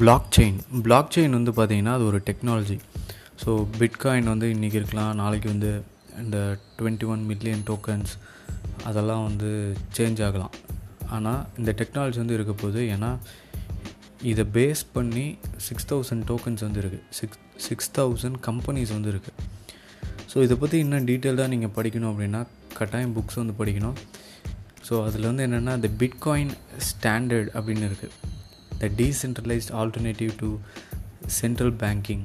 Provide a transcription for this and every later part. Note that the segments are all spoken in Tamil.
பிளாக் செயின் பிளாக் செயின் வந்து பார்த்திங்கன்னா அது ஒரு டெக்னாலஜி ஸோ பிட்காயின் வந்து இன்றைக்கி இருக்கலாம் நாளைக்கு வந்து இந்த டுவெண்ட்டி ஒன் மில்லியன் டோக்கன்ஸ் அதெல்லாம் வந்து சேஞ்ச் ஆகலாம். ஆனால் இந்த டெக்னாலஜி வந்து இருக்க போது ஏன்னா இதை பேஸ் பண்ணி சிக்ஸ் தௌசண்ட் டோக்கன்ஸ் வந்து இருக்குது சிக்ஸ் சிக்ஸ் தௌசண்ட் கம்பெனிஸ் வந்து இருக்குது ஸோ இதை பற்றி இன்னும் டீட்டெயில்டாக நீங்கள் படிக்கணும் அப்படின்னா கட்டாயம் புக்ஸ் வந்து படிக்கணும். ஸோ அதில் வந்து என்னென்னா இந்த பிட்காயின் ஸ்டாண்டர்ட் அப்படின்னு இருக்குது the decentralised alternative to central banking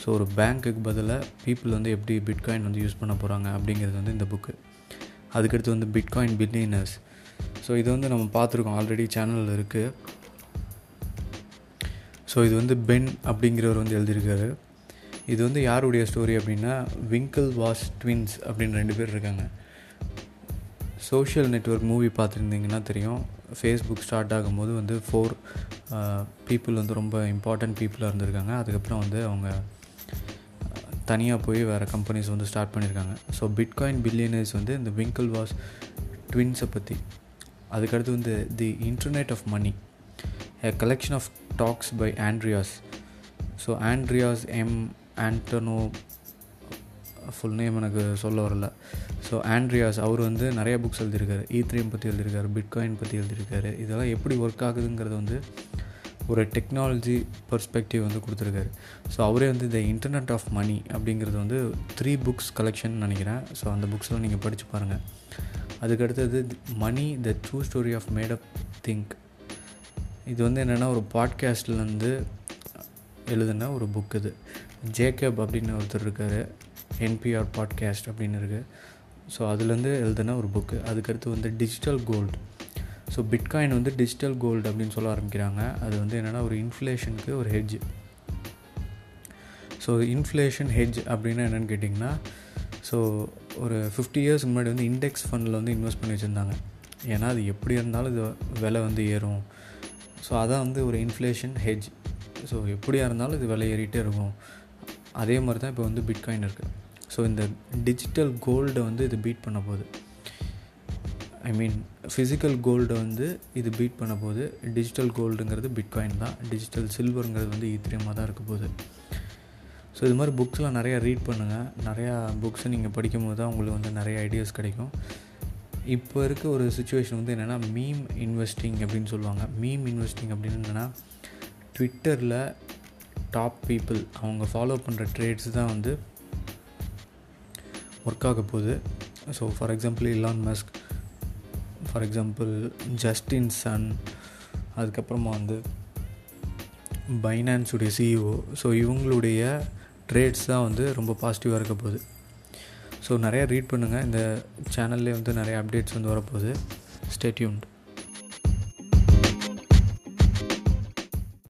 so ஒரு பேங்க்குக்கு பதிலாக பீப்புள் வந்து எப்படி பிட்காயின் வந்து யூஸ் பண்ண போகிறாங்க அப்படிங்கிறது வந்து இந்த புக்கு அதுக்கடுத்து வந்து பிட்காயின் பில்லியனர்ஸ் ஸோ இது வந்து நம்ம பார்த்துருக்கோம். ஆல்ரெடி சேனலில் இருக்குது ஸோ இது வந்து பென் அப்படிங்கிறவர் வந்து எழுதியிருக்காரு. இது வந்து யாருடைய ஸ்டோரி அப்படின்னா விங்கிள் வாஸ் ட்வின்ஸ் அப்படின்னு ரெண்டு பேர் இருக்காங்க. சோஷியல் நெட்ஒர்க் மூவி பார்த்துருந்தீங்கன்னா தெரியும். ஃபேஸ்புக் ஸ்டார்ட் ஆகும்போது வந்து ஃபோர் பீப்புள் வந்து ரொம்ப இம்பார்ட்டண்ட் பீப்புளாக இருந்திருக்காங்க. அதுக்கப்புறம் வந்து அவங்க தனியாக போய் வேறு கம்பெனிஸ் வந்து ஸ்டார்ட் பண்ணியிருக்காங்க ஸோ பிட்காயின் பில்லியனர்ஸ் வந்து இந்த விங்கிள் வாஸ் ட்வின்ஸை பற்றி அதுக்கடுத்து வந்து the internet of money a collection of talks by Andreas so Andreas M Antono full name எனக்கு சொல்ல வரல. ஸோ ஆண்ட்ரியாஸ் அவர் வந்து நிறைய புக்ஸ் எழுதியிருக்காரு. E ஈத்ரியம் பற்றி எழுதியிருக்காரு பிட்காயின் பற்றி எழுதியிருக்காரு. இதெல்லாம் எப்படி ஒர்க் ஆகுதுங்கிறது வந்து ஒரு டெக்னாலஜி பர்ஸ்பெக்டிவ் வந்து கொடுத்துருக்காரு. ஸோ அவரே வந்து இந்த இன்டர்நெட் ஆஃப் மணி அப்படிங்கிறது வந்து த்ரீ புக்ஸ் கலெக்ஷன் நினைக்கிறேன். ஸோ அந்த புக்ஸ்லாம் நீங்கள் படித்து பாருங்கள் அதுக்கடுத்தது money the true story of made up think இது வந்து என்னென்னா ஒரு பாட்காஸ்ட்லேருந்து எழுதின ஒரு புக் இது. ஜேக்கப் அப்படின்னு ஒருத்தர் இருக்கார். என்பிஆர் பாட்காஸ்ட் அப்படின்னு இருக்குது ஸோ அதுலேருந்து எழுதுன ஒரு புக்கு அதுக்கடுத்து வந்து டிஜிட்டல் கோல்டு ஸோ பிட்காயின் வந்து டிஜிட்டல் கோல்டு அப்படின்னு சொல்ல ஆரம்பிக்கிறாங்க. அது வந்து என்னென்னா ஒரு இன்ஃப்ளேஷனுக்கு ஒரு ஹெட்ஜ் ஸோ இன்ஃப்ளேஷன் ஹெட்ஜ் அப்படின்னா என்னென்னு கேட்டிங்கன்னா ஸோ ஒரு ஃபிஃப்டி இயர்ஸ்க்கு முன்னாடி வந்து இண்டெக்ஸ் ஃபண்டில் வந்து இன்வெஸ்ட் பண்ணி வச்சுருந்தாங்க. ஏன்னா அது எப்படி இருந்தாலும் இது விலை வந்து ஏறும். ஸோ அதான் வந்து ஒரு இன்ஃப்ளேஷன் ஹெட்ஜ் ஸோ எப்படியாக இருந்தாலும் இது விலை ஏறிகிட்டே இருக்கும். அதே மாதிரி தான் இப்போ வந்து பிட்காயின் இருக்குது ஸோ இந்த டிஜிட்டல் கோல்டை வந்து இது பீட் பண்ண போகுது. ஐ மீன் ஃபிசிக்கல் கோல்டை வந்து இது பீட் பண்ண போது டிஜிட்டல் கோல்டுங்கிறது பிட்காயின் தான். டிஜிட்டல் சில்வருங்கிறது வந்து ஈத்திரியமாக தான் இருக்க போகுது. ஸோ இது மாதிரி புக்ஸ்லாம் நிறையா ரீட் பண்ணுங்கள் நிறையா புக்ஸை நீங்கள் படிக்கும் போது தான் உங்களுக்கு வந்து நிறைய ஐடியாஸ் கிடைக்கும். இப்போ இருக்க ஒரு சுச்சுவேஷன் வந்து என்னென்னா மீம் இன்வெஸ்டிங் அப்படின்னு சொல்லுவாங்க. மீம் இன்வெஸ்டிங் அப்படின்னு என்னென்னா ட்விட்டரில் டாப் பீப்புள் அவங்க ஃபாலோ பண்ணுற ட்ரேட்ஸ் தான் வந்து ஒர்க் ஆக போகுது. So for example Elon Musk for example Justin Sun அதுக்கப்புறமா வந்து பைனான்ஸுடைய சிஇஓ ஸோ இவங்களுடைய ட்ரேட்ஸ் தான் வந்து ரொம்ப பாசிட்டிவாக இருக்க போகுது. ஸோ நிறையா ரீட் பண்ணுங்கள் இந்த சேனல்லே வந்து நிறைய அப்டேட்ஸ் வந்து வரப்போகுது. ஸ்டேட்யூன்ட்